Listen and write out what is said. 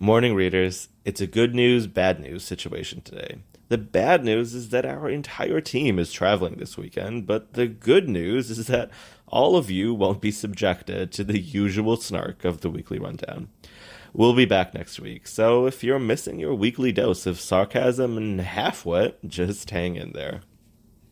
Morning readers, it's a good news, bad news situation today. The bad news is that our entire team is traveling this weekend, but the good news is that all of you won't be subjected to the usual snark of the weekly rundown. We'll be back next week, so if you're missing your weekly dose of sarcasm and half wit, just hang in there.